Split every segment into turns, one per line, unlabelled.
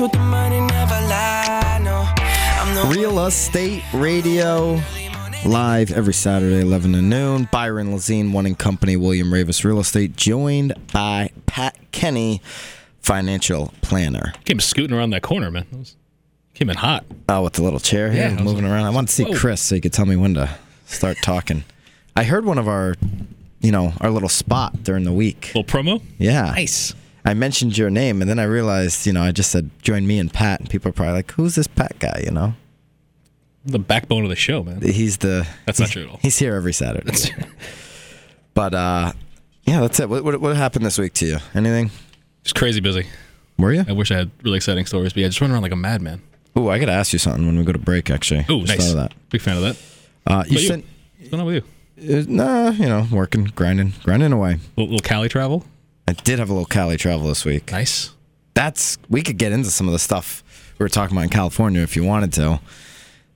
truth, the money never lie. No, I'm the
Real Estate Radio. Live every Saturday, 11 to noon. Byron Lazine, One in Company, William Raveis Real Estate, joined by Pat Kenny, financial planner.
Came scooting around that corner, man. That was, came in hot.
Oh, with the little chair here,
Yeah,
moving
like,
around. I want to see
whoa.
Chris so he could tell me when to start talking. I heard one of our, you know, our little spot during the week.
Little promo.
Yeah.
Nice.
I mentioned your name, and then I realized, you know, I just said, join me and Pat, and people are probably like, who's this Pat guy, you know?
The backbone of the show, man.
He's the.
That's not
he's-
true at all.
He's here every Saturday. but, uh, yeah, that's it. What, what, what happened this week to you? Anything?
Just crazy busy.
Were you?
I wish I had really exciting stories, but yeah, just running around like a madman.
Ooh, I got to ask you something when we go to break, actually.
Ooh,
Just
nice.
of that.
Big fan of that.
Uh, you? sent.
What's going on with you?
Uh, nah, you know, working, grinding, grinding away.
Little, little Cali travel.
I did have a little Cali travel this week.
Nice.
That's we could get into some of the stuff we were talking about in California if you wanted to.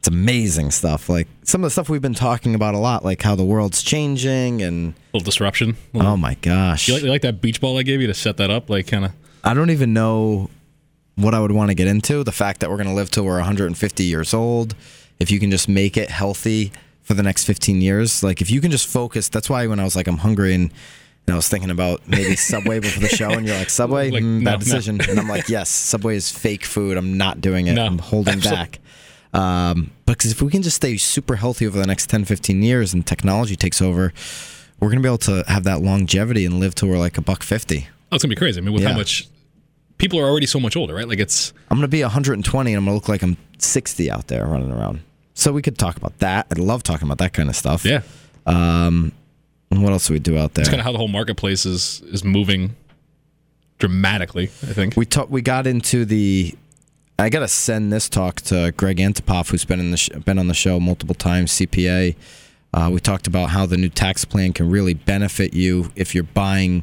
It's amazing stuff. Like some of the stuff we've been talking about a lot, like how the world's changing and
little disruption. Little-
oh my gosh.
You like, you like that beach ball I gave you to set that up? Like, kind of.
I don't even know what I would want to get into. The fact that we're going to live till we're 150 years old, if you can just make it healthy for the next 15 years, like if you can just focus. That's why when I was like, I'm hungry and, and I was thinking about maybe Subway before the show, and you're like, Subway,
Like,
Mm,
no,
bad
no.
decision. And I'm like, yes, Subway is fake food. I'm not doing it.
No,
I'm holding
absolutely.
back. Um, because if we can just stay super healthy over the next 10, 15 years and technology takes over, we're going to be able to have that longevity and live till we're like a buck 50.
Oh, it's gonna be crazy. I mean, with
Yeah.
how much people are already so much older, right? Like, it's
I'm gonna be 120 and I'm gonna look like I'm 60 out there running around. So we could talk about that. I love talking about that kind of stuff.
yeah.
Um, what else do we do out there?
It's kind of how the whole marketplace is is moving dramatically. I think.
we talk. We got into the. I gotta send this talk to Greg Antipoff, who's been in the sh- been on the show multiple times. CPA. Uh, we talked about how the new tax plan can really benefit you if you're buying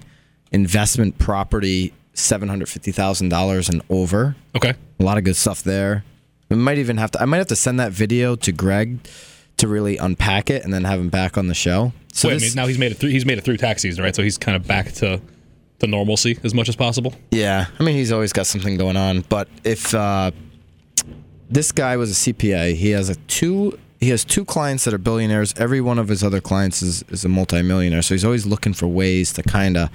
investment property seven hundred fifty thousand dollars and over.
okay.
A lot of good stuff there. We might even have to. I might have to send that video to Greg to really unpack it and then have him back on the show. So
Wait,
this-
now he's made it through. He's made it through tax season, right? So he's kind of back to to normalcy as much as possible.
yeah, I mean he's always got something going on. But if uh, this guy was a CPA, he has a two. He has two clients that are billionaires. Every one of his other clients is, is a multimillionaire. So he's always looking for ways to kind of,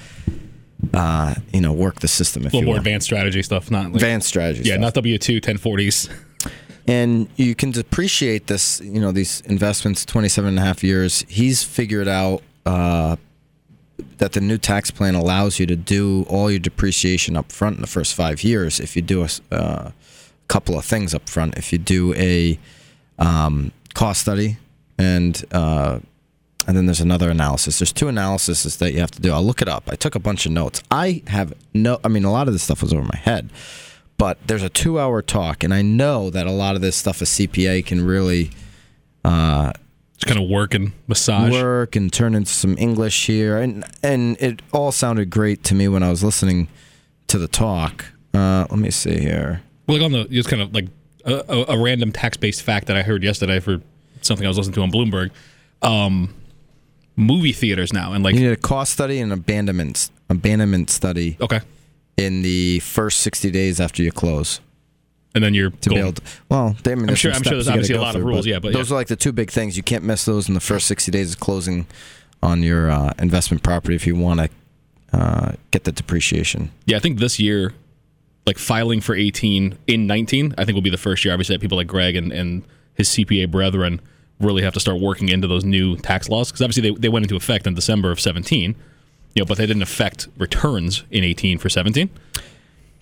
uh, you know, work the system. If
A little more advanced strategy stuff, not like,
advanced strategies.
Yeah,
stuff.
not W two 1040s.
And you can depreciate this you know these investments 27 and a half years. He's figured out uh, that the new tax plan allows you to do all your depreciation up front in the first five years if you do a uh, couple of things up front. If you do a um, cost study and uh, and then there's another analysis. There's two analyses that you have to do. I'll look it up. I took a bunch of notes. I have no i mean a lot of this stuff was over my head but there's a two hour talk and i know that a lot of this stuff a cpa can really uh,
Just kind of work and massage.
work and turn into some english here and and it all sounded great to me when i was listening to the talk uh, let me see here
Well, like on the just kind of like a, a, a random tax based fact that I heard yesterday for something I was listening to on Bloomberg. Um, movie theaters now and like
you need a cost study and abandonment abandonment study
okay,
in the first 60 days after you close
and then you're
to
going,
be well, I mean, there's
sure- I'm sure there's obviously a lot of
through,
rules, yeah, but
those
yeah.
are like the two big things. You can't miss those in the first 60 days of closing on your uh, investment property if you want to uh, get the depreciation.
yeah. I think this year, like filing for 18 in 19, I think will be the first year. Obviously, that people like Greg and and his CPA brethren really have to start working into those new tax laws because obviously they, they went into effect in December of 17. You know, but they didn't affect returns in 18 for 17.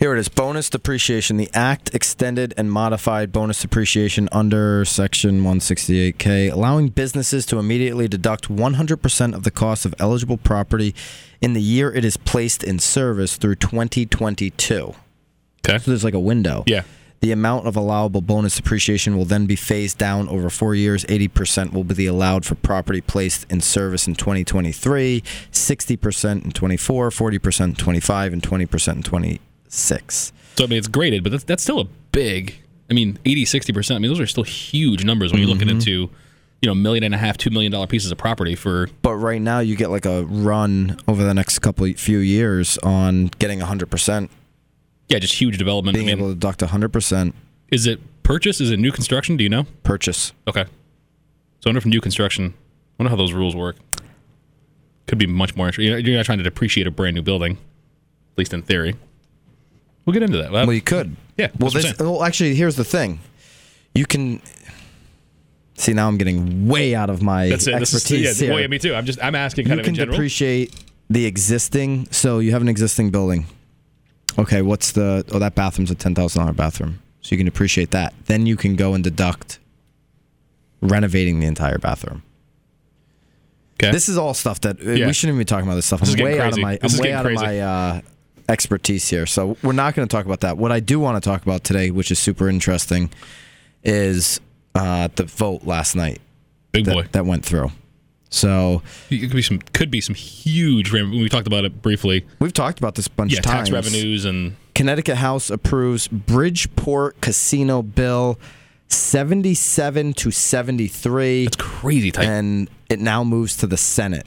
Here it is bonus depreciation. The Act extended and modified bonus depreciation under Section 168K, allowing businesses to immediately deduct 100% of the cost of eligible property in the year it is placed in service through 2022.
Okay.
So there's like a window.
Yeah.
The amount of allowable bonus depreciation will then be phased down over four years. 80% will be allowed for property placed in service in 2023, 60% in 24, 40% in 25, and 20% in 26.
So I mean, it's graded, but that's that's still a big. I mean, 80, 60 percent. I mean, those are still huge numbers when you're looking
Mm-hmm.
into, you know, million and a half, two million dollar pieces of property for.
But right now, you get like a run over the next couple few years on getting 100%
Yeah, just huge development.
being
I mean,
able to deduct 100%
is it purchase? Is it new construction? Do you know?
purchase.
Okay. So I wonder if new construction. I wonder how those rules work. Could be much more interesting. You're not- trying to depreciate a brand new building, at least in theory. We'll get into that. Well,
Well, you could.
Yeah,
Well,
that's what I'm
this. Well, actually, here's the thing. You can see now. I'm getting way out of my
that's it. This is,
expertise
yeah,
here.
well, yeah, me too. I'm just I'm asking kind
you
of
can depreciate the existing. So you have an existing building. Okay, what's the? Oh, that bathroom's a ten thousand dollar bathroom. So you can appreciate that. Then you can go and deduct renovating the entire bathroom.
okay.
This is all stuff that uh,
Yeah.
we shouldn't even be talking about. This stuff.
This is
I'm
getting
way out of
crazy.
my.
This
I'm way
getting
out of
crazy.
my uh, expertise here. So we're not going to talk about that. What I do want to talk about today, which is super interesting, is uh, the vote last night
Big boy.
that, that went through. So
It could be some could be some huge. We talked about it briefly.
we've talked about this a bunch
Yeah,
of times.
tax revenues and
Connecticut House approves Bridgeport Casino Bill 77 to 73,
it's crazy tight.
and it now moves to the Senate.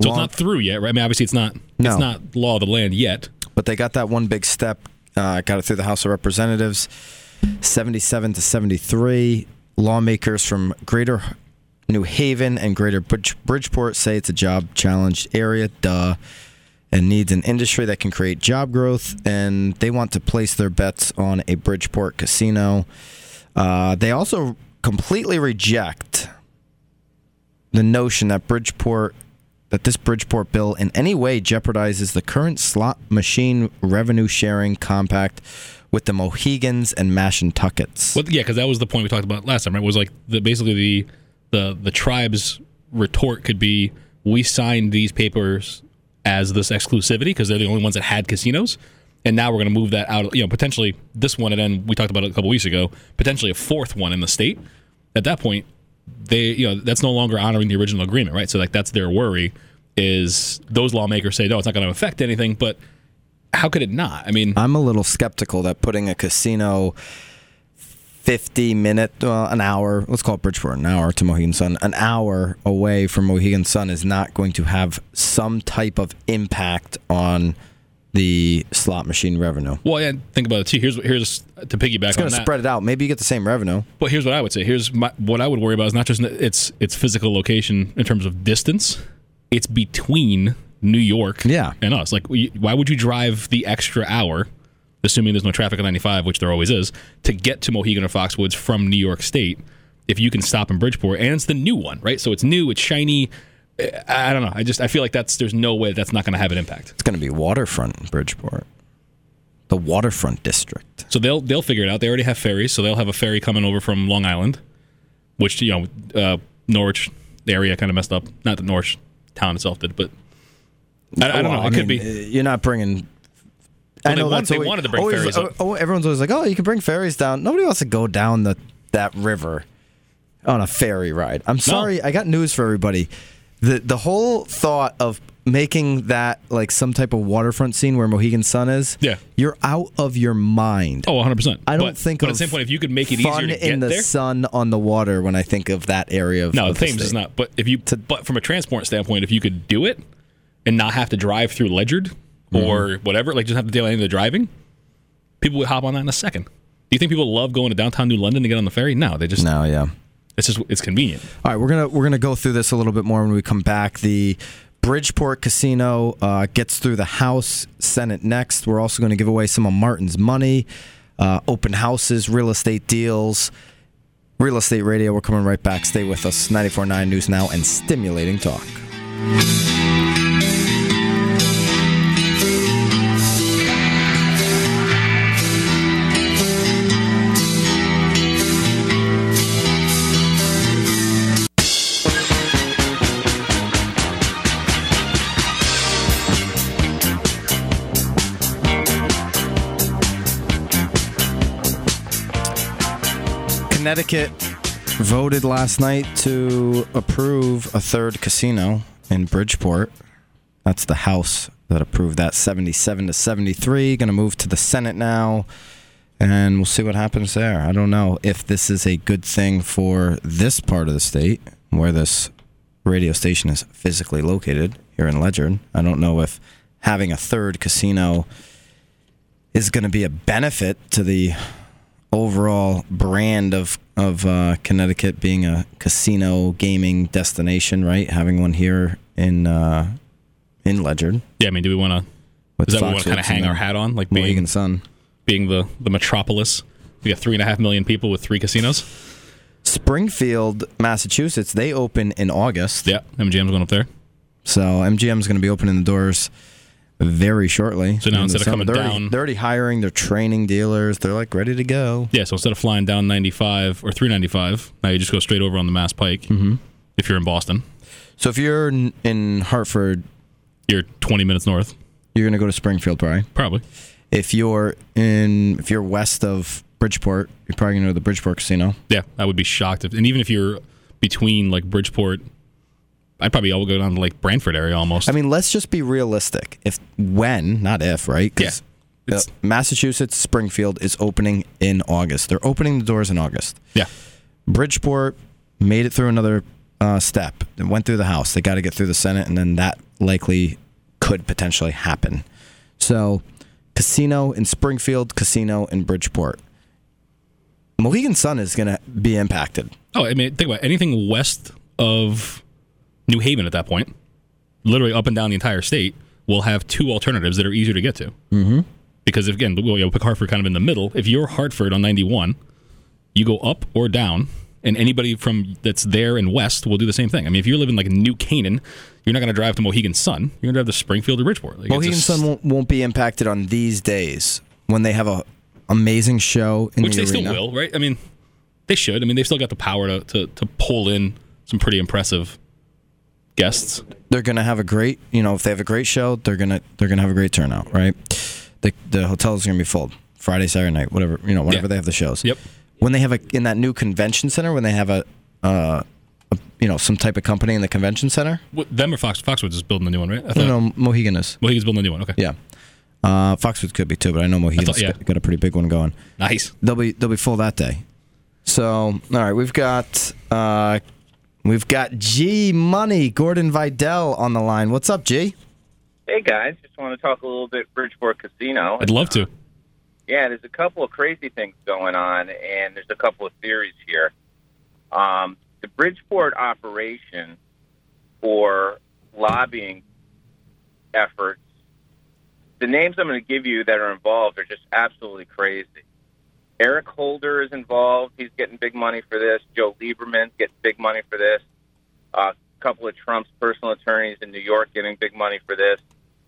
so
Long-
it's not through yet, right? I mean, obviously it's not.
No.
It's not law of the land yet.
but they got that one big step. Uh, got it through the House of Representatives, 77 to 73. Lawmakers from Greater New Haven and Greater Bridge- Bridgeport say it's a job challenged area, duh, and needs an industry that can create job growth. And they want to place their bets on a Bridgeport casino. Uh, they also completely reject the notion that Bridgeport that this Bridgeport bill in any way jeopardizes the current slot machine revenue sharing compact with the Mohegans and Mashantuckets.
Well, yeah, because that was the point we talked about last time, right? Was like the basically the the the tribe's retort could be we signed these papers as this exclusivity because they're the only ones that had casinos, and now we're going to move that out. You know, potentially this one, and then we talked about it a couple weeks ago, potentially a fourth one in the state. At that point, they you know that's no longer honoring the original agreement, right? So like that's their worry is those lawmakers say no, it's not going to affect anything, but how could it not? I mean,
I'm a little skeptical that putting a casino 50 minute, well, an hour, let's call it Bridgeport, an hour to Mohegan Sun, an hour away from Mohegan Sun is not going to have some type of impact on the slot machine revenue.
well, yeah, think about it too. Here's here's to piggyback
It's
on
going to spread it out. Maybe you get the same revenue.
But here's what I would say. Here's my, what I would worry about is not just its its physical location in terms of distance. It's between New York
Yeah.
and us. Like, why would you drive the extra hour, assuming there's no traffic on 95, which there always is, to get to Mohegan or Foxwoods from New York State if you can stop in Bridgeport and it's the new one, right? So it's new, it's shiny. I I don't know. I just I feel like that's there's no way that's not going to have an impact.
It's going to be waterfront in Bridgeport. The waterfront district.
So they'll they'll figure it out. They already have ferries, so they'll have a ferry coming over from Long Island, which you know uh, Norwich area kind of messed up. Not the Norwich town itself did, but I, I don't know. It could
mean,
be.
You're not bringing.
Well, they want- they wanted to bring
always,
ferries up.
Oh, everyone's always like, "Oh, you can bring ferries down." Nobody wants to go down the that river on a ferry ride. I'm sorry, I got news for everybody. the The whole thought of making that like some type of waterfront scene where Mohegan Sun is,
Yeah.
you're out of your mind.
Oh, 100. percent
I don't
but,
think.
But
of
at the same point, if you could make it
fun
easier to get
in the
there,
sun on the water when I think of that area of
no,
of
Thames is not. But if you, but from a transport standpoint, if you could do it and not have to drive through Ledyard
Mm-hmm.
or whatever, like just have to deal with any of the driving, people would hop on that in a second. Do you think people love going to downtown New London to get on the ferry? No, they just
No, yeah.
it's just it's convenient.
All right, we're gonna we're gonna go through this a little bit more when we come back. The Bridgeport Casino uh, gets through the House Senate next. We're also going to give away some of Martin's money, uh, open houses, real estate deals, real estate radio. We're coming right back. Stay with us. 94.9 News Now and stimulating talk. Connecticut voted last night to approve a third casino in Bridgeport. That's the House that approved that 77 to 73. Going to move to the Senate now, and we'll see what happens there. I don't know if this is a good thing for this part of the state where this radio station is physically located here in Ledyard. I don't know if having a third casino is going to be a benefit to the overall brand of of uh, Connecticut being a casino gaming destination, right? Having one here in uh, in Ledyard.
Yeah, I mean, do we want to? Is that what we want to kind of hang our hat on, like being
Sun.
being the the metropolis? We got three and a half million people with three casinos.
Springfield, Massachusetts, they open in August.
Yeah, MGM's going up there.
So MGM's going to be opening the doors very shortly.
So now
In
instead of
summer.
coming
they're already-
down-
they're already hiring. They're training dealers. They're like ready to go.
Yeah, so instead of flying down 95 or 395, now you just go straight over on the Mass Pike. Mm-hmm. If you're in Boston,
So if you're in, Hartford,
you're 20 minutes north,
you're going to go to Springfield, probably.
probably.
If you're in, if you're west of Bridgeport, you're probably to go to the Bridgeport Casino.
Yeah, I would be shocked if, and even if you're between like Bridgeport, I'd probably all go down to like Branford area almost.
I mean, let's just be realistic. If when, not if, right?
Yeah.
uh, Massachusetts Springfield is opening in August. They're opening the doors in August.
yeah,
Bridgeport made it through another uh, step. It went through the House. They got to get through the Senate, and then that likely could potentially happen. So, casino in Springfield, casino in Bridgeport. Mohegan Sun is going to be impacted.
Oh, I mean, think about it. anything west of New Haven at that point, literally up and down the entire state, will have two alternatives that are easier to get to. Mm-hmm. Because if, again, well, you know, pick Hartford kind of in the middle. If you're Hartford on 91, you go up or down, and anybody from that's there in west will do the same thing. I mean, if you're living like New Canaan, you're not going to drive to Mohegan Sun. You're going to drive to Springfield or Bridgeport. Like,
Mohegan Sun won't, won't be impacted on these days when they have a amazing show in
which
the
they
arena.
still will, right? I mean, they should. I mean, they've still got the power to, to, to pull in some pretty impressive guests.
they're gonna have a great you know if they have a great show they're gonna they're gonna have a great turnout right the the hotel's gonna be full friday saturday night whatever you know whenever
Yeah.
they have the shows
Yep.
when they have a in that new convention center when they have a uh a, you know some type of company in the convention center
What, them or Fox Foxwoods is building the new one, right? I
no
thought
no mohegan is
Mohegan's building the new one. Okay.
yeah uh foxwoods could be too but i know mohegan's
yeah.
got, got a pretty big one going
Nice.
they'll be they'll be full that day so all right we've got uh we've got g money gordon vidal on the line what's up g
Hey guys, just want to talk a little bit Bridgeport Casino.
I'd love to.
Yeah, there's a couple of crazy things going on, and there's a couple of theories here. Um, the Bridgeport operation for lobbying efforts, the names I'm going to give you that are involved are just absolutely crazy. Eric Holder is involved. He's getting big money for this. Joe Lieberman's getting big money for this. Uh, a couple of Trump's personal attorneys in New York getting big money for this.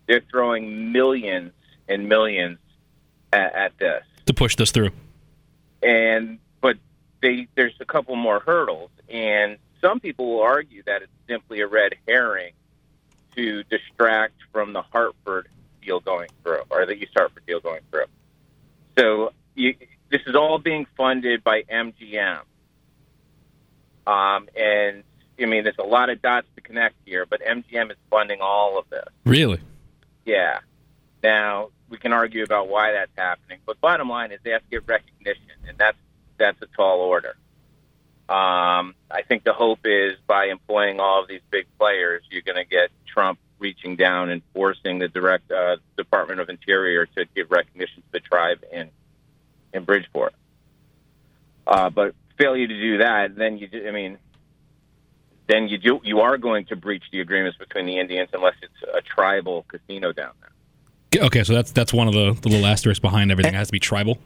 They're throwing millions and millions at, at this
To push this through.
and but they there's a couple more hurdles and some people will argue that it's simply a red herring to distract from the Hartford deal going through or the East Hartford deal going through. So you, this is all being funded by MGM. Um, and I mean, there's a lot of dots to connect here, but MGM is funding all of this.
Really?
Yeah. Now we can argue about why that's happening, but bottom line is they have to get recognition, and that's that's a tall order. Um, I think the hope is by employing all of these big players, you're going to get Trump reaching down and forcing the direct uh, Department of Interior to give recognition to the tribe in in Bridgeport. Uh, but failure to do that, then you, do- I mean, then you do you are going to breach the agreements between the Indians unless it's a tribal casino down there.
Okay, so that's that's one of the, the little asterisks behind everything. It has to be tribal.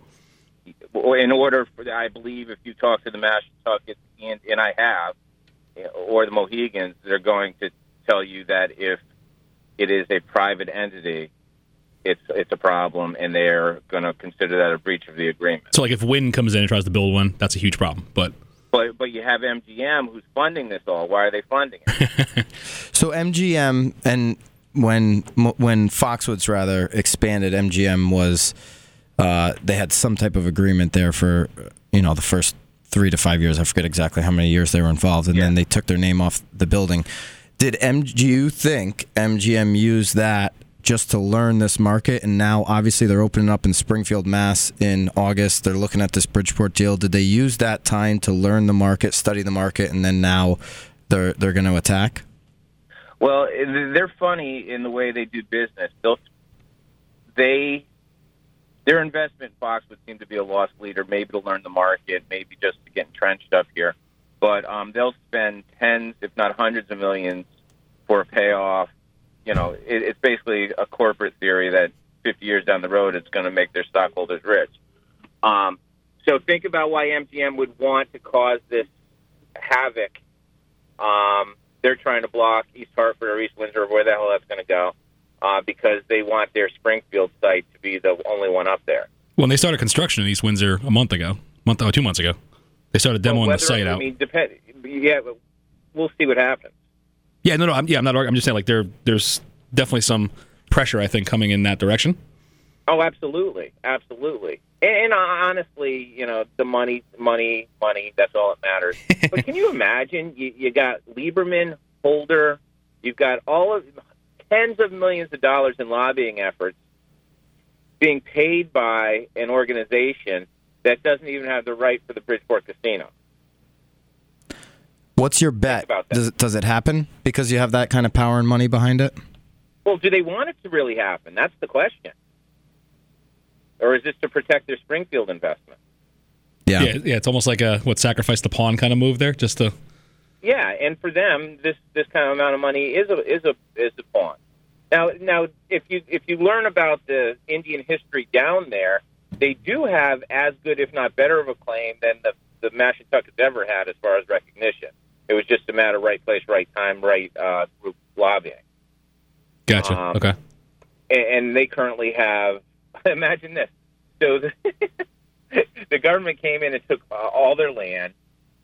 in order for I believe if you talk to the Mashantuckets and and I have or the Mohegans, they're going to tell you that if it is a private entity, it's it's a problem, and they're going to consider that a breach of the agreement.
So like if Wynn comes in and tries to build one, that's a huge problem. But
But but you have MGM who's funding this all. Why are they funding it?
So MGM and when when Foxwoods rather expanded, MGM was uh, they had some type of agreement there for you know the first three to five years. I forget exactly how many years they were involved, and then they took their name off the building. Did M? Do you think MGM used that just to learn this market? And now, obviously, they're opening up in Springfield, Mass. in August. They're looking at this Bridgeport deal. Did they use that time to learn the market, study the market, and then now they're they're going to attack?
Well, they're funny in the way they do business. They'll, they their investment box would seem to be a lost leader, maybe to learn the market, maybe just to get entrenched up here. But um, they'll spend tens, if not hundreds of millions for a payoff. You know, it, it's basically a corporate theory that 50 years down the road, it's going to make their stockholders rich. Um, so think about why MGM would want to cause this havoc. Um, they're trying to block East Hartford or East Windsor, or where the hell that's going to go, uh, because they want their Springfield site to be the only one up there.
Well, they started construction in East Windsor a month ago, month oh, two months ago. They started demoing
Well,
the site
I
out.
mean, depend. Yeah, we'll see what happens.
Yeah, no, no, I'm, yeah, I'm not. arguing. I'm just saying, like, there, there's definitely some pressure, I think, coming in that direction.
Oh, absolutely, absolutely. And, and honestly, you know, the money, money, money. That's all that matters. but can you imagine? You, you got Lieberman, Holder. You've got all of tens of millions of dollars in lobbying efforts being paid by an organization that doesn't even have the right for the Bridgeport Casino.
What's your bet?
about that.
Does it, does it happen because you have that kind of power and money behind it?
Well, do they want it to really happen? That's the question. Or is this to protect their Springfield investment?
Yeah.
Yeah, yeah, it's almost like a what sacrifice the pawn kind of move there, just to.
Yeah, and for them, this this kind of amount of money is a is a is a pawn. Now, now, if you if you learn about the Indian history down there, they do have as good, if not better, of a claim than the the Mashantuckets ever had as far as recognition. It was just a matter of right place, right time, right uh, group lobbying,
Gotcha.
Um,
okay.
and, and they currently have. Imagine this. So the, the government came in and took uh, all their land,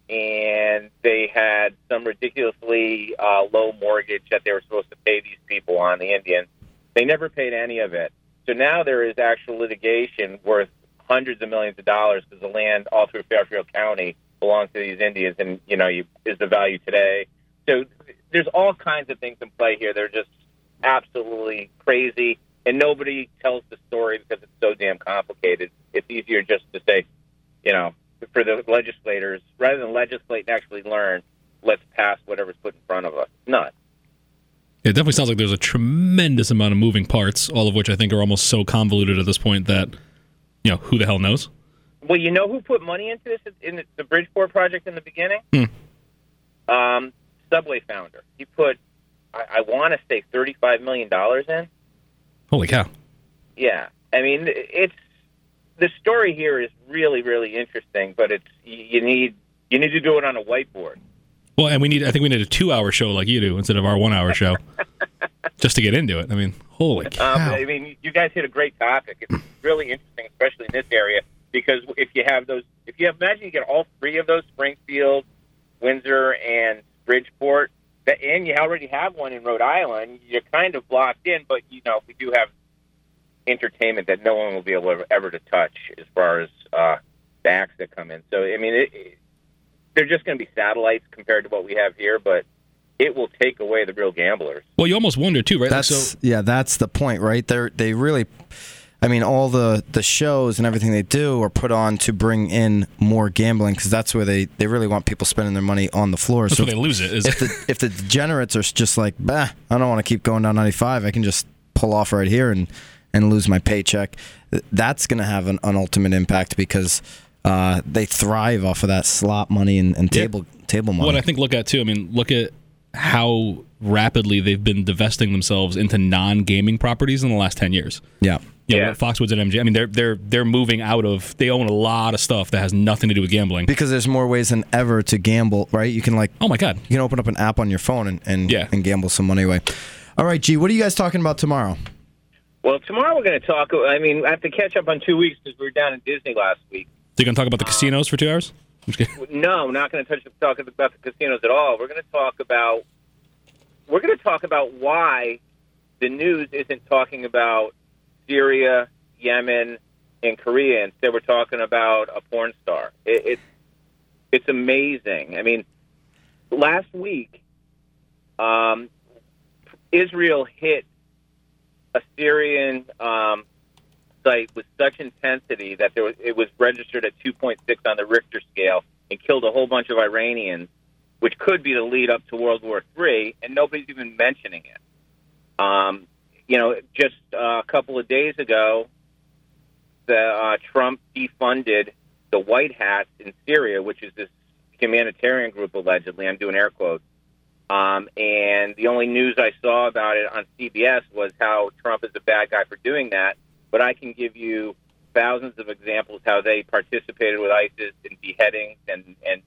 and they had some ridiculously uh, low mortgage that they were supposed to pay these people on the Indians. They never paid any of it. So now there is actual litigation worth hundreds of millions of dollars because the land all through Fairfield County belongs to these Indians, and you know you, is the value today. So there's all kinds of things in play here. They're just absolutely crazy, and nobody tells the story because it's so damn complicated. It's easier just to say, you know, for the legislators, rather than legislate and actually learn, let's pass whatever's put in front of us. Nuts.
It definitely sounds like there's a tremendous amount of moving parts, all of which I think are almost so convoluted at this point that, you know, who the hell knows?
Well, you know who put money into this in the, Bridgeport project in the beginning?
Hmm.
Um, Subway founder. He put, I, I want to say, thirty-five million dollars in.
Holy cow.
Yeah, I mean, it's the story here is really, really interesting, but it's you need you need to do it on a whiteboard.
Well, and we need, I think we need a two hour show like you do instead of our one hour show just to get into it. I mean, holy cow.
Um, I mean, you guys hit a great topic. It's really interesting, especially in this area, because if you have those, if you have, imagine you get all three of those, Springfield, Windsor, and Bridgeport, that, and you already have one in Rhode Island, you're kind of blocked in. But you know, if we do have entertainment that no one will be able ever, ever to touch as far as uh, the acts that come in. So, I mean, it, it, they're just going to be satellites compared to what we have here, but it will take away the real gamblers.
Well, you almost wonder too, right? Like,
That's
so,
yeah, that's the point, right? They are they really I mean all the the shows and everything they do are put on to bring in more gambling cuz that's where they they really want people spending their money on the floor.
that's
so
where they lose it. Is
if the if the degenerates are just like, bah, I don't want to keep going down 95. I can just pull off right here and and lose my paycheck. That's going to have an, an ultimate impact because uh, they thrive off of that slot money and, and
Yeah.
table table money.
what I think look at too. I mean, look at how rapidly they've been divesting themselves into non-gaming properties in the last ten years.
yeah.
You know,
Yeah.
Foxwoods and MG. I mean, they're they're they're moving out of. They own a lot of stuff that has nothing to do with gambling.
Because there's more ways than ever to gamble, right? You can like
Oh my god.
you can open up an app on your phone and and,
Yeah.
and gamble some money away. All right, G, what are you guys talking about tomorrow?
Well, tomorrow we're going to talk. I mean, I have to catch up on two weeks because we were down in Disney last week.
So you gonna talk about the casinos for two hours? I'm.
No, not going to touch the talk about the casinos at all. We're going to talk about we're going to talk about why the news isn't talking about Syria, Yemen, and Korea. Instead, we're talking about a porn star. It, it's it's amazing. I mean, last week, um, Israel hit a Syrian um, site with such intensity that there was, it was registered at 2.6 on the Richter scale and killed a whole bunch of Iranians, which could be the lead up to World War III, and nobody's even mentioning it. Um, you know, just uh, a couple of days ago, the uh, Trump defunded the White Hats in Syria, which is this humanitarian group allegedly. I'm doing air quotes. Um, and the only news I saw about it on CBS was how Trump is a bad guy for doing that. But I can give you thousands of examples how they participated with ISIS in beheadings and and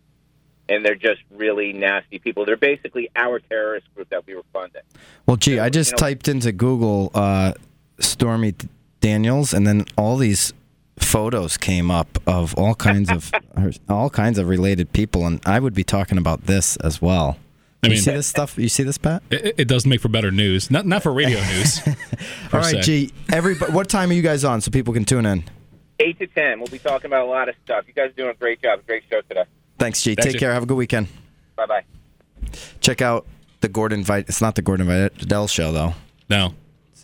and they're just really nasty people. They're basically our terrorist group that we were funding.
Well, gee, I
you
just
know-
typed into Google uh, Stormy Daniels, and then all these photos came up of all kinds of all kinds of related people, and I would be talking about this as well.
I mean, you
see this stuff? You see this, Pat?
It, it does make for better news, not not for radio news.
All right,
se.
gee, everybody, what time are you guys on so people can tune in?
Eight to ten. We'll be talking about a lot of stuff. You guys are doing a great job. Great show today.
Thanks, G.
Thanks,
Take
G.
care. Have a good weekend.
Bye bye.
Check out the Gordon Vite. It's not the Gordon Vidal show though.
No,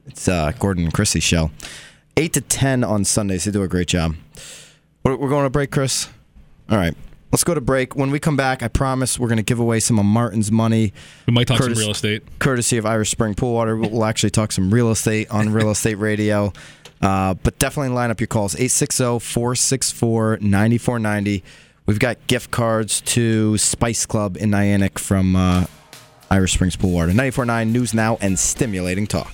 It's uh, Gordon and Chrissy show. Eight to ten on Sundays. They do a great job. We're, we're going to break, Chris. All right, let's go to break. When we come back, I promise we're going to give away some of Martin's money,
we might talk
Curtis-
some real estate.
courtesy of Irish Spring Pool Water. We'll actually talk some real estate on Real Estate Radio. Uh, but definitely line up your calls 860 464 9490. We've got gift cards to Spice Club in Niantic from uh, Irish Springs Pool Water. 949 News Now and stimulating talk.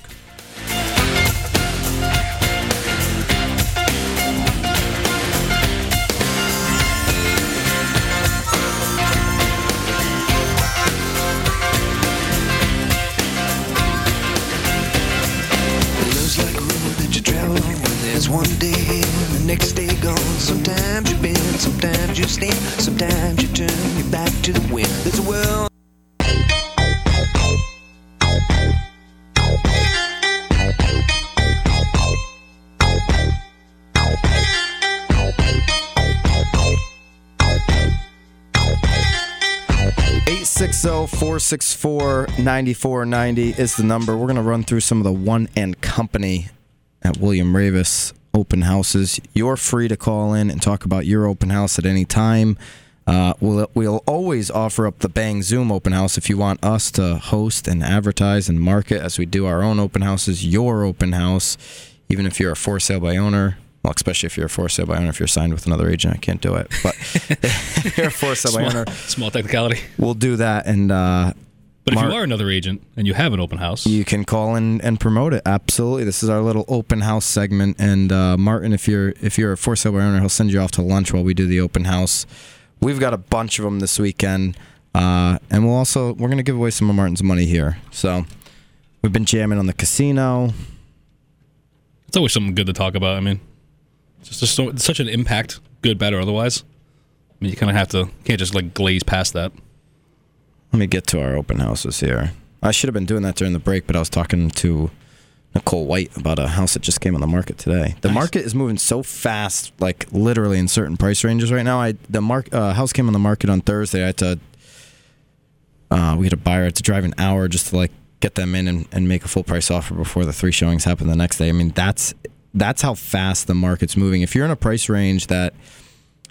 464 9490 is the number. We're going to run through some of the one and company at William Raveis open houses. You're free to call in and talk about your open house at any time. Uh, we'll, we'll always offer up the Bang Zoom open house if you want us to host and advertise and market as we do our own open houses, your open house, even if you're a for sale by owner, well, especially if you're a for sale by owner, if you're signed with another agent, I can't do it. But if you're a for sale by owner,
small technicality.
we'll do that. And uh,
But if you are another agent and you have an open house,
you can call in and promote it. Absolutely, this is our little open house segment. And uh, Martin, if you're if you're a for sale by owner, he'll send you off to lunch while we do the open house. We've got a bunch of them this weekend, uh, and we'll also we're gonna give away some of Martin's money here. So we've been jamming on the casino.
it's always something good to talk about. I mean, it's just, so, it's such an impact, good, bad, or otherwise. I mean, you kind of have to can't just like glaze past that.
Let me get to our open houses here. I should have been doing that during the break, but I was talking to Nicole White about a house that just came on the market today. The
Nice.
market is moving so fast, like literally in certain price ranges right now. I the mark uh, house came on the market on Thursday. I had to uh, we had a buyer I had to drive an hour just to like get them in and, and make a full price offer before the three showings happen the next day. I mean that's that's how fast the market's moving. If you're in a price range that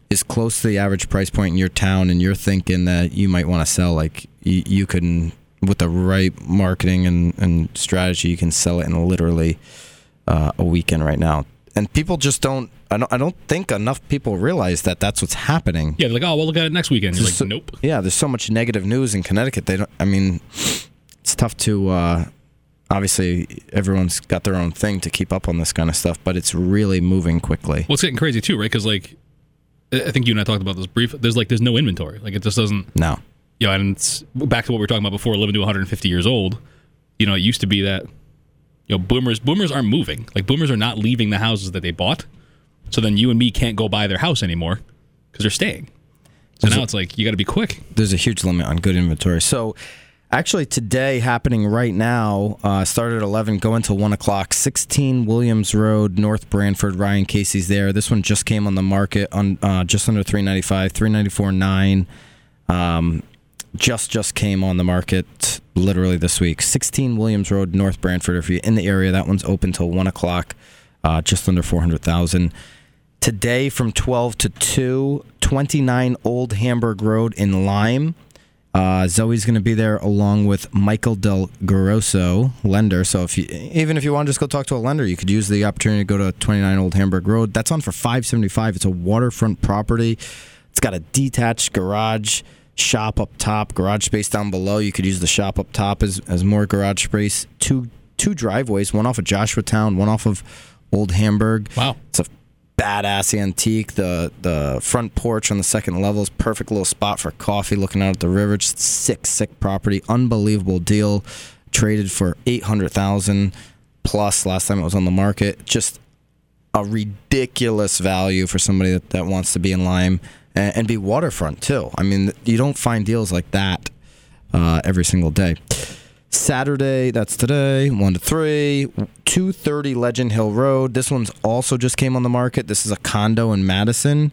is close to the average price point in your town and you're thinking that you might want to sell like you, you can with the right marketing and, and strategy you can sell it in literally uh, a weekend right now and people just don't I don't I don't think enough people realize that that's what's happening
Yeah, they're like, oh, we'll look at it next weekend. You're like,
So-
nope.
yeah there's so much negative news in Connecticut they don't I mean it's tough to uh, obviously everyone's got their own thing to keep up on this kind of stuff but it's really moving quickly
Well, it's getting crazy too, right? Because like, I think you and I talked about this brief. There's like, there's no inventory. Like, it just doesn't.
no
You know, and it's back to what we were talking about before. Living to 150 years old. You know, it used to be that, you know, boomers boomers aren't moving. Like, boomers are not leaving the houses that they bought. So then you and me can't go buy their house anymore because they're staying. So now it's like you got to be quick.
there's a huge limit on good inventory. So, actually, today happening right now, uh, started at 11, going till 1 o'clock. 16 Williams Road, North Branford. Ryan Casey's there. This one just came on the market on uh, just under 395, 394.9. Um, just just came on the market literally this week. 16 Williams Road, North Branford. If you're in the area, that one's open till 1 o'clock, uh, just under 400,000. Today from 12 to 2, 29 Old Hamburg Road in Lyme. Uh, Zoe's going to be there along with Michael Del Grosso, lender. So if you, even if you want to just go talk to a lender, you could use the opportunity to go to 29 Old Hamburg Road. That's on for 575. It's a waterfront property. It's got a detached garage shop up top, garage space down below. You could use the shop up top as, as more garage space. Two two driveways, one off of Joshua Town, one off of Old Hamburg.
Wow.
It's a badass antique. The the front porch on the second level is perfect little spot for coffee, looking out at the river. Just sick, sick property. Unbelievable deal. Traded for eight hundred thousand plus last time it was on the market. Just a ridiculous value for somebody that, that wants to be in Lyme and, and be waterfront too. I mean, you don't find deals like that uh, every single day. Saturday, that's today, 1 to 3, 230 Legend Hill Road. This one's also just came on the market. This is a condo in Madison.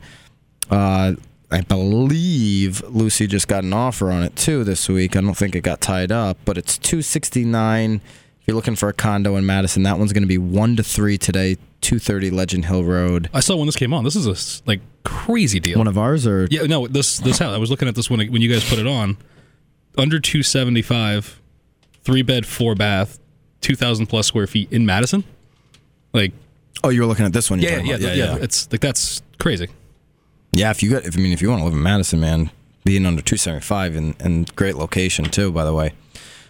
Uh, I believe Lucy just got an offer on it too this week. I don't think it got tied up, but it's 269 if you're looking for a condo in Madison. That one's going to be 1 to 3 today, 230 Legend Hill Road.
I saw when this came on. This is a like crazy deal.
One of ours or
yeah, no, this this house. I was looking at this when when you guys put it on. Under two seventy five, three bed, four bath, two thousand plus square feet in Madison. Like
Oh, you were looking at this one. you're
yeah, yeah,
about.
yeah, It's like that's crazy.
Yeah, if you got, if I mean, if you want to live in Madison, man, being under two seventy five and and great location too, by the way.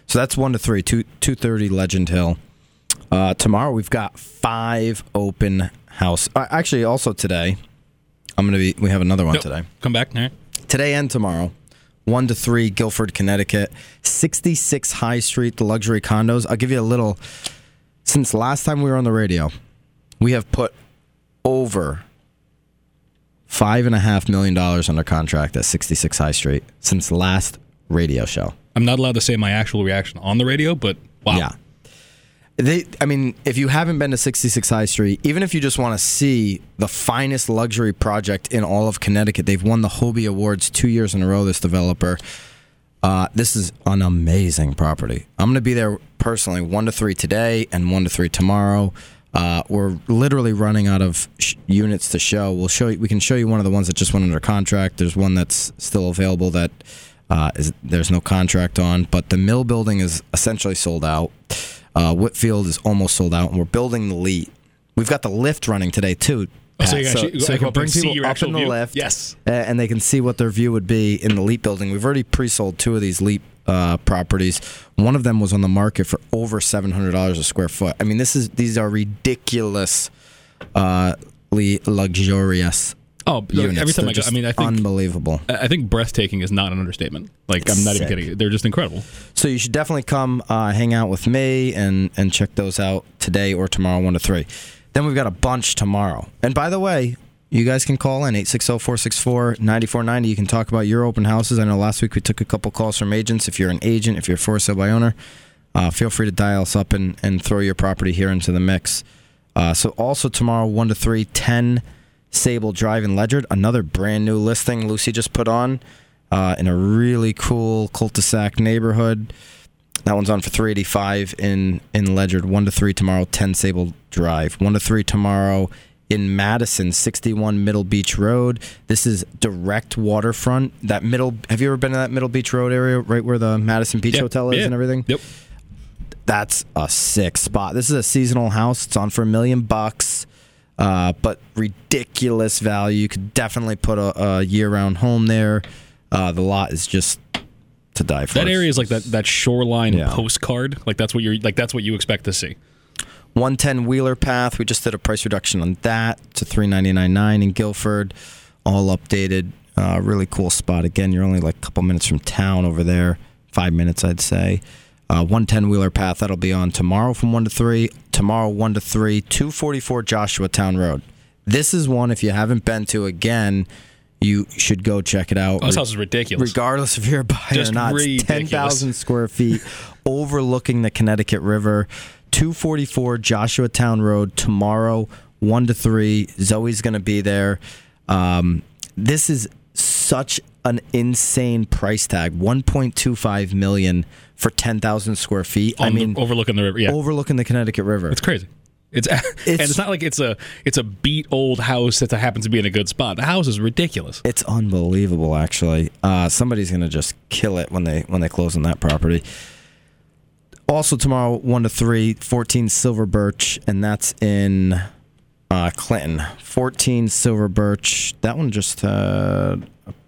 So that's one to three, two two thirty Legend Hill. Uh, tomorrow we've got five open house. Uh, actually, also today, I'm gonna be. We have another one
Nope.
today.
Come back. All right.
Today and tomorrow. One to three, Guilford, Connecticut. 66 High Street, the luxury condos. I'll give you a little. Since last time we were on the radio, we have put over five and a half million dollars under contract at 66 High Street since last radio show.
I'm not allowed to say my actual reaction on the radio, but wow.
Yeah. They, I mean, if you haven't been to 66 High Street, even if you just want to see the finest luxury project in all of Connecticut, they've won the HOBI Awards two years in a row. This developer, uh, this is an amazing property. I'm going to be there personally, one to three today and one to three tomorrow. Uh, we're literally running out of sh- units to show. We'll show you. We can show you one of the ones that just went under contract. There's one that's still available that uh, is there's no contract on, but the mill building is essentially sold out. Uh, Whitfield is almost sold out, and we're building the lead. We've got the lift running today too.
Oh, so you actually-
so you can bring people up in the
view?
lift,
Yes.
uh, and they can see what their view would be in the Leap building. We've already pre-sold two of these Leap uh, properties. One of them was on the market for over seven hundred dollars a square foot. I mean, this is these are ridiculously uh, luxurious
Oh,
units.
every time
They're
I go, I mean, I think
unbelievable.
I think breathtaking is not an understatement. Like I'm not
Sick.
even kidding. They're just incredible.
So you should definitely come uh, hang out with me and and check those out today or tomorrow, one to three. Then we've got a bunch tomorrow. And by the way, you guys can call in 860-464-9490. You can talk about your open houses. I know last week we took a couple calls from agents. If you're an agent, if you're a for sale by owner, uh, feel free to dial us up and, and throw your property here into the mix. Uh, so also tomorrow, 1 to 3, 10 Sable Drive in Ledyard, another brand new listing Lucy just put on uh, in a really cool cul-de-sac neighborhood. That one's on for 385 in in Ledyard. 1 to 3 tomorrow, 10 Sable Drive. 1 to 3 tomorrow in Madison, 61 Middle Beach Road. This is direct waterfront. That middle Have you ever been to that Middle Beach Road area right where the Madison Beach
Yeah,
Hotel is
yeah.
and everything?
Yep.
That's a sick spot. This is a seasonal house. It's on for a million bucks. Uh, but ridiculous value. You could definitely put a, a year-round home there. Uh, the lot is just to die for.
That area is like that that shoreline
Yeah.
postcard. Like that's what you're like that's what you expect to see.
110 Wheeler Path. We just did a price reduction on that to 399.9 in Guilford. All updated. Uh, really cool spot. Again, you're only like a couple minutes from town over there. Five minutes, I'd say. Uh, 110 Wheeler Path. That'll be on tomorrow from 1 to 3. Tomorrow, 1 to 3. 244 Joshua Town Road. This is one, if you haven't been to again, you should go check it out.
Oh, this house is ridiculous.
regardless if you're a buyer
Just
or not. It's
ridiculous.
10,000 square feet overlooking the Connecticut River. 244 Joshua Town Road tomorrow, 1 to 3. Zoe's going to be there. Um, this is such an insane price tag 1.25 million for 10,000 square feet. I
On the-
mean,
overlooking the river. Yeah,
overlooking the Connecticut River.
it's crazy. It's, and
It's-
it's not like it's a it's a beat old house that happens to be in a good spot. The house is ridiculous.
It's unbelievable, actually. Uh, somebody's gonna just kill it when they when they close on that property. Also tomorrow, one to three, 14 Silver Birch, and that's in uh, Clinton. 14 Silver Birch. That one just uh,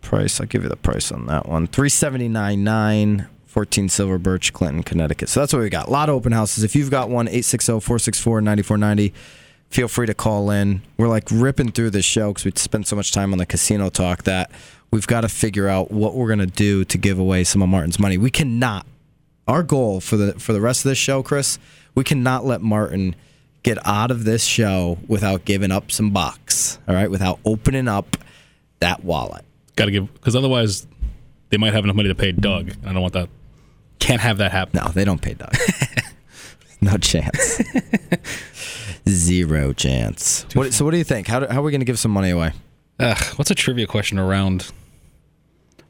price. I'll give you the price on that one. 379.9. 14 Silver Birch, Clinton, Connecticut. So that's what we got. A lot of open houses. If you've got one, 860-464-9490. Feel free to call in. We're like ripping through this show because we spent so much time on the casino talk that we've got to figure out what we're gonna do to give away some of Martin's money. We cannot. Our goal for the for the rest of this show, Chris, we cannot let Martin get out of this show without giving up some bucks. All right, without opening up that wallet.
Got to give because otherwise they might have enough money to pay Doug. And I don't want that. Can't have that happen.
No, they don't pay Doug. no chance. Zero chance. What, so, what do you think? How, do, how are we going to give some money away?
Ugh, what's a trivia question around?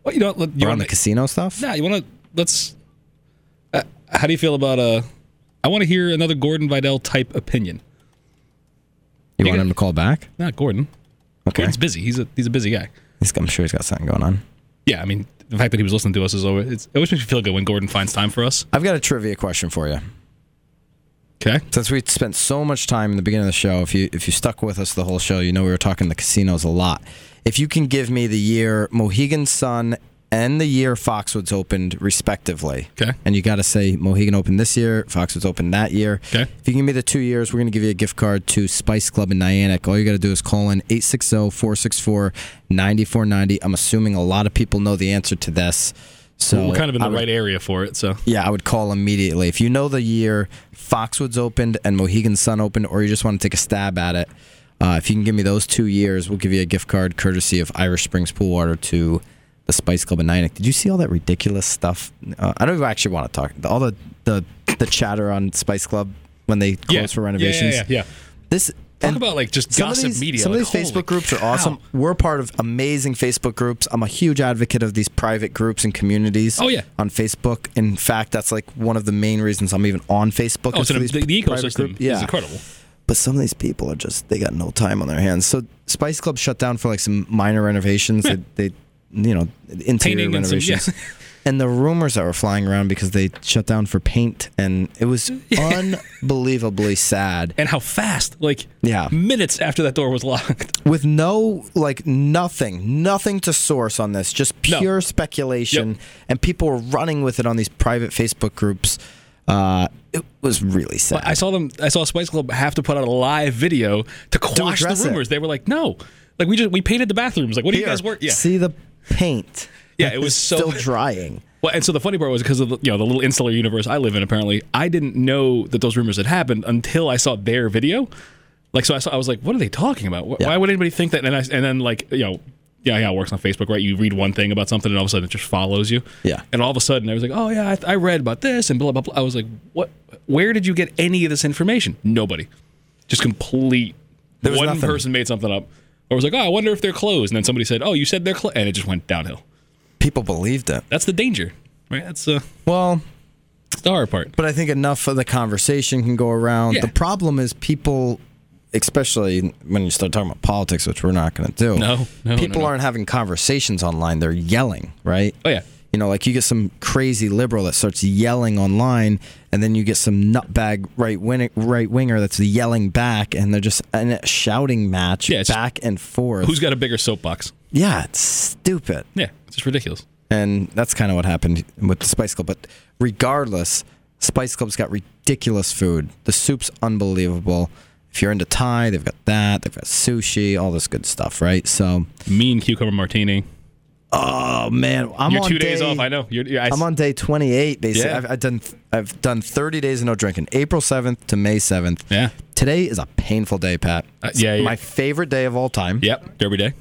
What you know? You
Around
want
the casino stuff?
Nah, you want to let's. Uh, how do you feel about uh? I want to hear another Gordon Vidal type opinion.
You
You
want
got-
him to call back?
Not Gordon.
Okay.
Gordon's busy. He's a he's a busy guy.
I'm sure he's got something going on.
Yeah, I mean the fact that he was listening to us is always it's, it always makes me feel good when Gordon finds time for us.
I've got a trivia question for you.
Okay.
Since we spent so much time in the beginning of the show, if you if you stuck with us the whole show, you know we were talking the casinos a lot. If you can give me the year Mohegan Sun and the year Foxwoods opened, respectively.
Okay.
And you got to say Mohegan opened this year, Foxwoods opened that year.
Okay.
If you can give me the two years, we're going to give you a gift card to Spice Club in Niantic. All you got to do is call in 860-464-9490. I'm assuming a lot of people know the answer to this. So
We're kind of in the
would-
right area for it, so
yeah, I would call immediately. If you know the year Foxwoods opened and Mohegan Sun opened, or you just want to take a stab at it, uh, if you can give me those two years, we'll give you a gift card courtesy of Irish Springs Pool Water to the Spice Club in Niantic. Did you see all that ridiculous stuff? Uh, I don't even actually want to talk. All the, the the chatter on Spice Club when they close
yeah.
for renovations.
Yeah, yeah, yeah.
This
Talk
and
about like just gossip
these,
media.
Some of these Facebook groups are awesome. We're part of amazing Facebook groups. I'm a huge advocate of these private groups and communities.
Oh, yeah.
on Facebook. In fact, that's like one of the main reasons I'm even on Facebook.
Oh, so the, the ecosystem
Yeah,
is incredible.
but some of these people are just they got no time on their hands. So Spice Club shut down for like some minor renovations.
Yeah.
They, they, you know, interior
Painting and some-
renovations.
yeah.
And the rumors that were flying around because they shut down for paint, and it was unbelievably sad.
And how fast, like
Yeah.
minutes after that door was locked.
with no like nothing nothing to source on this just
No.
pure speculation
Yep.
and people were running with it on these private facebook groups uh it was really sad
I saw them. I saw Spice Club have to put out a live video to quash the
address it.
rumors. They were like, "No, like we just we painted the bathrooms. Like, what do you
Here,
guys work?" Yeah,
see the paint
Yeah, it was so-
still drying
Well, and so the funny part was because of the, you know the little insular universe I live in. Apparently, I didn't know that those rumors had happened until I saw their video. Like, so I saw, I was like, "What are they talking about? Wh-
Yeah.
Why would anybody think that?" And I, and then like you know, yeah, yeah, it works on Facebook, right? You read one thing about something, and all of a sudden it just follows you.
Yeah.
And all of a sudden, I was like, "Oh yeah, I, I read about this," and blah blah blah. I was like, "What? Where did you get any of this information?" Nobody. Just complete.
There was
one
nothing.
person made something up. Or was like, "Oh, I wonder if they're closed," and then somebody said, "Oh, you said they're closed," and it just went downhill.
people believed it
That's the danger, right? That's uh,
well
that's the hard part.
but i think enough of the conversation can go around
Yeah.
the problem is people especially when you start talking about politics which we're not going to do
No, no,
people
no, no.
aren't having conversations online they're yelling right
Oh yeah.
You know, like you get some crazy liberal that starts yelling online, and then you get some nutbag right wing right winger that's yelling back, and they're just in a shouting match
Yeah,
back and forth.
Who's got a bigger soapbox?
yeah, it's stupid,
Yeah, it's just ridiculous.
and that's kind of what happened with the Spice Club. But regardless, Spice Club's got ridiculous food. The soup's unbelievable. If you're into Thai, they've got that. They've got sushi, all this good stuff, right? So,
Mean cucumber martini.
Oh man, I'm
You're
on
two days
day-
off. I know. You're, you're, I,
I'm on day 28. Basically,
Yeah.
I've, I've done I've done 30 days of no drinking. April 7th to May 7th.
Yeah.
Today is a painful day, Pat.
Uh, yeah, yeah.
my favorite day of all time.
Yep. Derby day.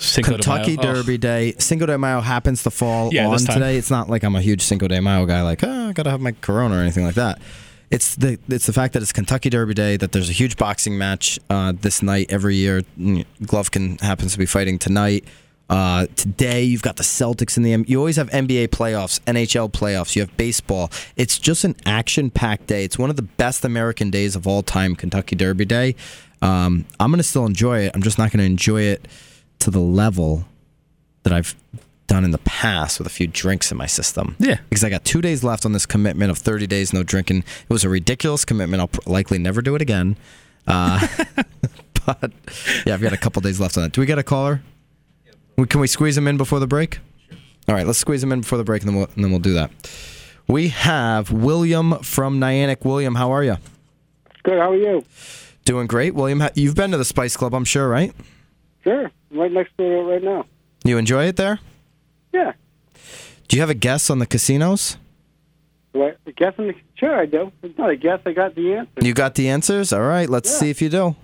Cinco de
Kentucky.
Oh,
Derby Day. Cinco de Mayo happens to fall
Yeah,
on today. It's not like I'm a huge Cinco de Mayo guy. Like, oh, I gotta have my Corona or anything like that. It's the it's the fact that it's Kentucky Derby Day. That there's a huge boxing match uh, this night every year. Golovkin happens to be fighting tonight. Uh, today you've got the Celtics in the M- you always have NBA playoffs, NHL playoffs, you have baseball. It's just an action-packed day. It's one of the best American days of all time, Kentucky Derby Day. Um, I'm gonna still enjoy it. I'm just not gonna enjoy it to the level that I've done in the past with a few drinks in my system.
Yeah.
Because I got two days left on this commitment of 30 days no drinking. It was a ridiculous commitment. I'll likely never do it again. Uh, but yeah, I've got a couple days left on that. Do we get a caller? We- Can we squeeze them in before the break? All right, let's squeeze them in before the break, and then we'll, and then we'll do that. We have William from Niantic. William, how are you?
Good. How are you?
Doing great, William. You've been to the Spice Club, I'm sure, right?
Sure. I'm right next to it right now.
You enjoy it there?
Yeah.
Do you have a guess on the casinos?
What? I guess? I'm, sure, I do. It's not a guess. I got the answer.
You got the answers? All right, let's
Yeah.
see if you do.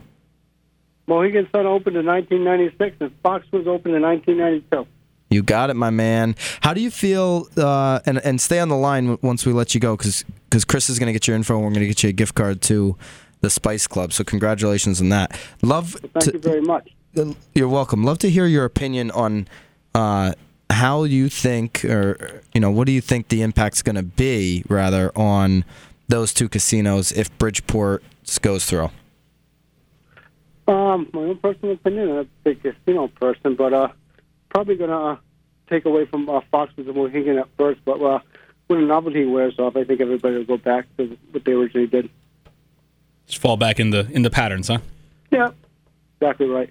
Mohegan Sun opened in 1996, and Foxwoods opened in 1992.
You got it, my man. How do you feel? Uh, and and stay on the line once we let you go, because because Chris is going to get your info. and We're going to get you a gift card to the Spice Club. So congratulations on that. Love.
Thank
to,
you very much.
You're welcome. Love to hear your opinion on uh, how you think, or you know, what do you think the impact's going to be, rather, on those two casinos if Bridgeport goes through.
Um, my own personal opinion, I'm a big casino person, but uh, probably gonna uh, take away from uh, Foxwoods and Mohegan at first. But uh, when the novelty wears off, I think everybody will go back to what they originally did.
Just fall back in the in the patterns, huh?
Yeah, exactly right.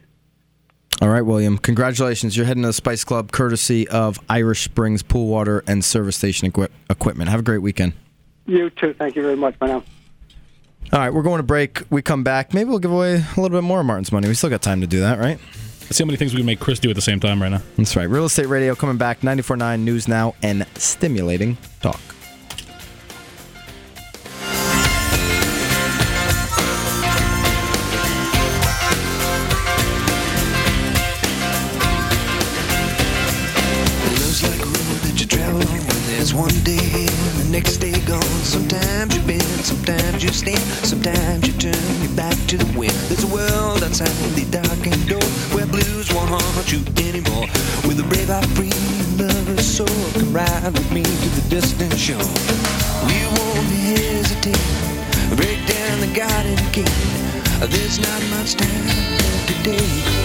All right, William. Congratulations. You're heading to the Spice Club courtesy of Irish Springs Pool Water and Service Station equi- Equipment. Have a great weekend.
You too. Thank you very much. Bye now.
All right, we're going to break. We come back. Maybe we'll give away a little bit more of Martin's money. We still got time to do that, right?
Let's see how many things we can make Chris do at the same time right now.
That's right. Real Estate Radio coming back. 94.9 News Now and stimulating talk.
Love's like a road that you travel on. There's one day and the next day gone. Sometimes you bend, sometimes you stand, sometimes you turn your back to the wind. There's a world outside the darkened door where blues won't haunt you anymore. With a brave heart free lover's soul, come ride with me to the distant shore. We won't hesitate, break down the garden gate. There's not much time today.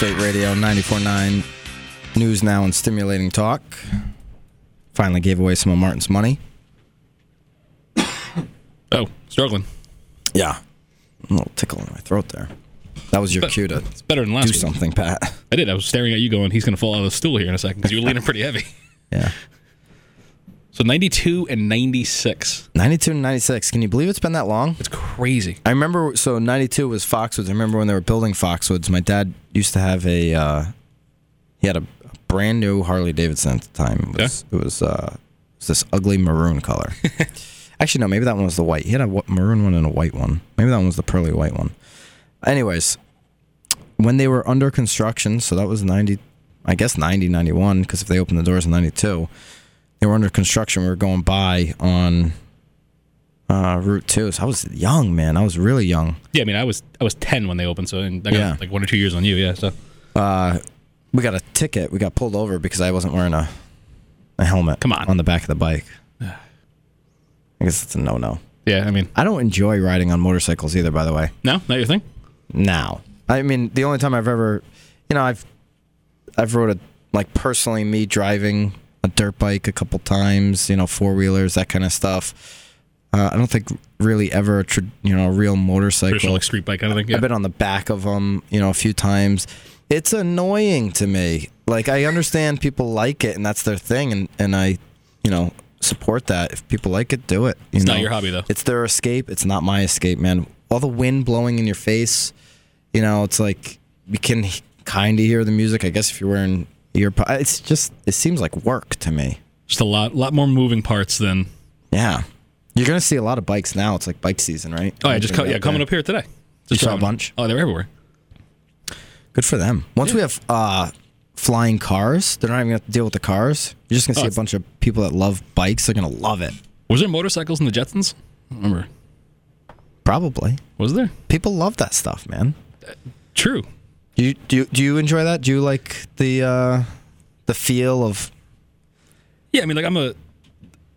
Real Estate Radio 94.9 News Now and Stimulating Talk. Finally gave away some of Martin's money.
Oh, struggling.
Yeah. A little tickle in my throat there. That was your
But-
cue to
It's better than last
do
week.
something, Pat.
I did. I was staring at you, going, "He's going to fall out of the stool here in a second because you were leaning pretty heavy."
Yeah.
So ninety-two and ninety-six.
92 and 96. Can you believe it's been that long?
It's crazy.
I remember, so 92 was Foxwoods. I remember when they were building Foxwoods, my dad used to have a, uh, he had a, brand new Harley Davidson at the time. It was, it was, uh, it was this ugly maroon color. Actually, no, maybe that one was the white. He had a maroon one and a white one. Maybe that one was the pearly white one. Anyways, when they were under construction, so that was 90, I guess 90, 91, because if they opened the doors in 92, they were under construction. We were going by on uh, Route 2. So I was young, man. I was really young.
Yeah, I mean, I was I was ten when they opened, so and I got
Yeah.
like one or two years on you. Yeah, so
Uh, we got a ticket. We got pulled over because I wasn't wearing a, a helmet
Come on.
on the back of the bike. I guess it's a no no.
yeah, I mean,
I don't enjoy riding on motorcycles either, by the way.
no, not your thing.
Now, I mean, the only time I've ever, you know, I've, I've rode a like personally me driving a dirt bike a couple times, you know, four wheelers, that kind of stuff. Uh, I don't think really ever a tr- you know a real motorcycle.
Like street bike kind of thing. Yeah.
I've been on the back of them, you know, a few times. It's annoying to me. Like I understand people like it and that's their thing, and and I, you know, support that. If people like it, do it. You
It's
know?
not your hobby, though.
It's their escape. It's not my escape, man. All the wind blowing in your face. You know, it's like you can kind of hear the music. I guess if you're wearing earpods, it's just it seems like work to me.
Just a lot, lot more moving parts than.
Yeah, you're gonna see a lot of bikes now. It's like bike season, right?
Oh, yeah, just co- yeah,
out
coming up here today.
You saw a bunch?
Oh, they're everywhere.
Good for them. Once we have uh, flying cars, they're not even gonna have to deal with the cars. You're just gonna
Oh,
see a bunch of people that love bikes. They're gonna love it.
Was there motorcycles in the Jetsons? I don't remember.
Probably.
Was there?
People love that stuff, man.
True.
Do you do you, do you enjoy that? Do you like the uh, the feel of
Yeah, I mean, like I'm a,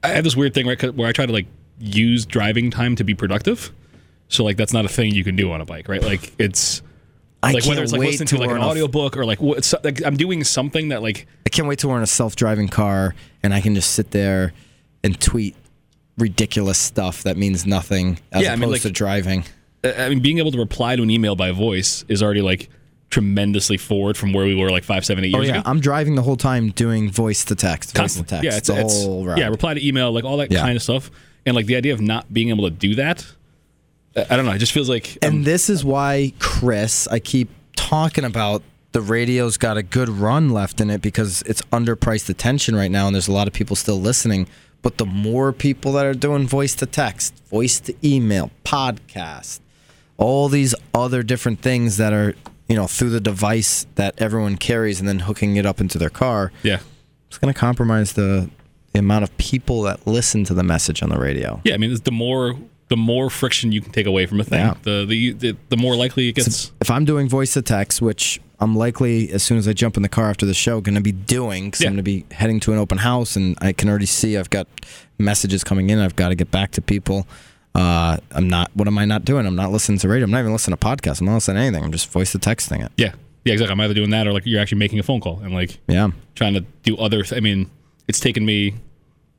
I have this weird thing right where I try to like use driving time to be productive. So like that's not a thing you can do on a bike, right? Like it's
I
like whether it's like listening
to
to like an audiobook or like what like I'm doing something that like
I can't wait to learn a self-driving car and I can just sit there and tweet ridiculous stuff that means nothing as
Yeah, I
opposed
mean, like-
to driving.
I mean being able to reply to an email by voice is already like tremendously forward from where we were like five seven eight
Oh
years
yeah,
ago.
I'm driving the whole time doing voice to text, voice to text,
Yeah, it's,
the
it's
whole
yeah, reply to email, like all that
Yeah.
kind of stuff, and like the idea of not being able to do that. I I don't know. It just feels like
And
um,
this is why Chris, I keep talking about the radio's got a good run left in it because it's underpriced attention right now and there's a lot of people still listening. But the more people that are doing voice to text, voice to email, podcast, all these other different things that are, you know, through the device that everyone carries and then hooking it up into their car,
yeah,
it's going to compromise the, the amount of people that listen to the message on the radio.
yeah. I mean, the more the more friction you can take away from a thing,
Yeah.
the, the the the more likely it gets.
if I'm doing voice to text, which I'm likely as soon as I jump in the car after the show going to be doing, because
Yeah.
I'm going to be heading to an open house, and I can already see I've got messages coming in. I've got to get back to people. Uh, I'm not. What am I not doing? I'm not listening to radio. I'm not even listening to podcasts. I'm not listening to anything. I'm just voice to texting it.
Yeah, yeah, exactly. I'm either doing that or like you're actually making a phone call and like
Yeah.
trying to do other. Th- I mean, it's taken me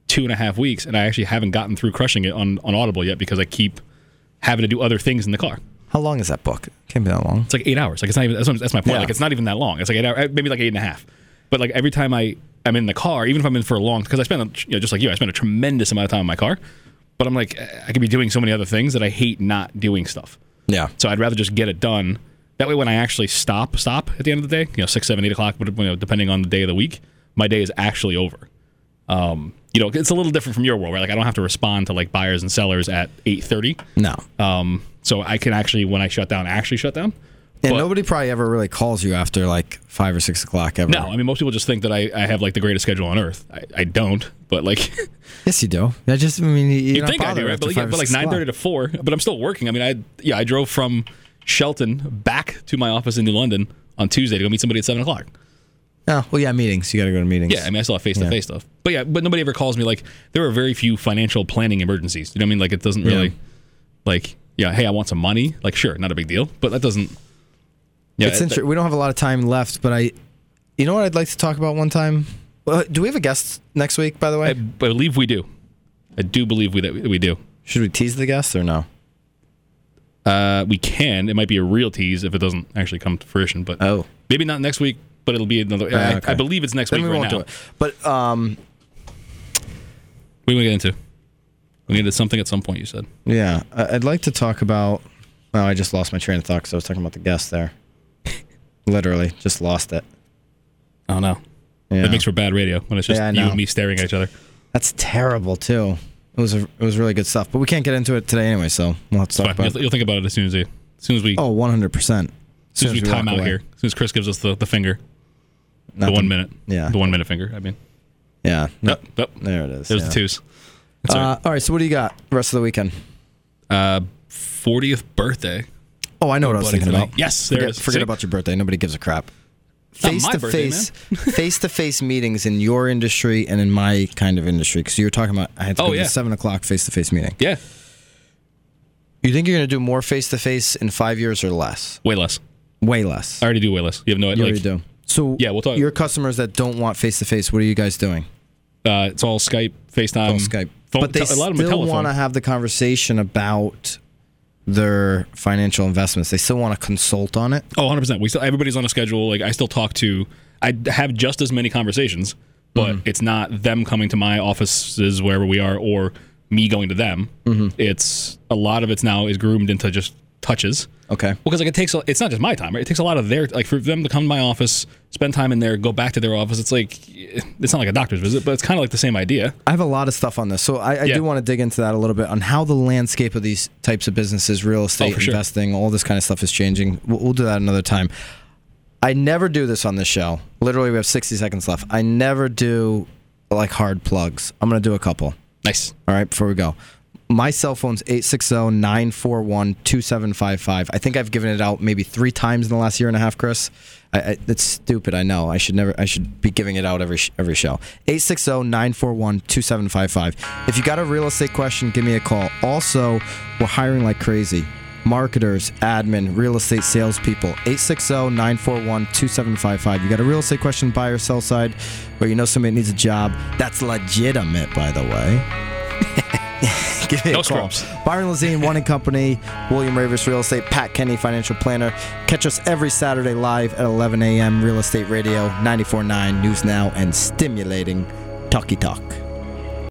two and a half weeks, and I actually haven't gotten through crushing it on on Audible yet because I keep having to do other things in the car.
How long is that book? Can't be that long.
It's like eight hours. Like it's not even. That's, that's my point.
Yeah.
Like it's not even that long. It's like eight hours, maybe like eight and a half. But like every time I I'm in the car, even if I'm in for a long, because I spend you know, just like you, I spend a tremendous amount of time in my car. But I'm like, I could be doing so many other things that I hate not doing stuff.
Yeah.
So I'd rather just get it done. That way, when I actually stop, stop at the end of the day, you know, six, seven, eight o'clock, but you know, depending on the day of the week, my day is actually over. Um, you know, it's a little different from your world, right? Like I don't have to respond to like buyers and sellers at eight thirty.
No.
Um, so I can actually, when I shut down, actually shut down.
And
but-
nobody probably ever really calls you after like five or six o'clock ever.
No, I mean most people just think that I, I have like the greatest schedule on earth. I, I don't, but like
Yes, you do. I just. I mean, you
you think I do, right? But, yeah, but like nine thirty to four. But I'm still working. I mean, I yeah, I drove from Shelton back to my office in New London on Tuesday to go meet somebody at seven o'clock.
Oh, well, yeah, meetings. You got to go to meetings.
Yeah, I mean, I still have face to face stuff. But yeah, but nobody ever calls me like there are very few financial planning emergencies. You know what I mean? Like it doesn't really
Yeah.
like yeah, hey, I want some money. Like sure, not a big deal, but that doesn't. Yeah,
it's interesting. We don't have a lot of time left, but I, you know what I'd like to talk about one time. Well, do we have a guest next week? By the way,
I believe we do. I do believe we that we do.
should we tease the guest or no?
Uh, we can. It might be a real tease if it doesn't actually come to fruition, but
Oh,
maybe not next week. But it'll be another. I,
okay.
I believe it's next
then
week
we
right
won't
now.
do it. But um,
we gonna get into? We get into something at some point. You said.
yeah, I- I'd like to talk about. Well, I just lost my train of thought because I was talking about the guest there. Literally, just lost it.
Oh no.
Yeah.
It makes for bad radio when it's just
Yeah,
you and me staring at each other.
That's terrible too. It was a, it was really good stuff, but we can't get into it today anyway. So we'll have to talk about.
You'll, you'll think about it as soon as you, as soon as we,
Oh, 100 percent.
as soon as we time out here. As soon as Chris gives us the, the finger, the one minute,
Yeah.
the one minute finger. I mean,
Yeah. No,
Yep, yep.
there it is.
There's
yeah.
the twos.
Uh, all right. So what do you got the rest of the weekend?
Uh, 40th birthday.
Oh, I know what I was thinking
tonight.
about.
Yes, there
forget,
is.
forget about your birthday. Nobody gives a crap.
not
Face
my
to
birthday,
face, face to face meetings in your industry and in my kind of industry. Because you were talking about, I had to
Oh,
go to
yeah.
the seven o'clock face to face meeting.
Yeah,
You think you're going to do more face to face in five years or less?
way less.
Way less.
I already do way less. You have no
You
idea.
already do. So
Yeah, we'll talk-
Your customers that don't want face to face, what are you guys doing?
uh, it's all Skype, FaceTime,
Skype.
phone,
but they
a lot of them are
still
telephone.
want to have the conversation about their financial investments. They still want to consult on it.
Oh, 100 percent. We still everybody's on a schedule. Like I still talk to. I have just as many conversations, but
Mm-hmm.
it's not them coming to my offices wherever we are, or me going to them.
Mm-hmm.
It's a lot of it's now is groomed into just touches.
Okay.
Well, Because like it takes a, it's not just my time, right? It takes a lot of their like for them to come to my office, spend time in there, go back to their office. It's like it's not like a doctor's visit, but it's kind of like the same idea.
I have a lot of stuff on this, so I, I
Yeah.
do want to dig into that a little bit on how the landscape of these types of businesses, real oh, estate
Oh, sure.
investing, all this kind of stuff is changing. We'll, we'll do that another time. I never do this on this show. Literally, we have 60 seconds left. I never do like hard plugs. I'm gonna do a couple.
Nice.
All right, before we go. My cell phone's 860-941-2755. I think I've given it out maybe three times in the last year and a half, Chris. I, I, stupid, I know. I should never. I should be giving it out every every show. 860-941-2755. If you got a real estate question, give me a call. Also, we're hiring like crazy. Marketers, admin, real estate salespeople. 860-941-2755. You got a real estate question, buy or sell side, or you know somebody needs a job. That's legitimate, by the way. Give me
No
a call.
scrubs.
Byron Lazine, One and Company, William Raveis Real Estate, Pat Kenny, Financial Planner. Catch us every Saturday live at 11 a.m. Real Estate Radio, 94.9 News Now, and stimulating Talkie Talk.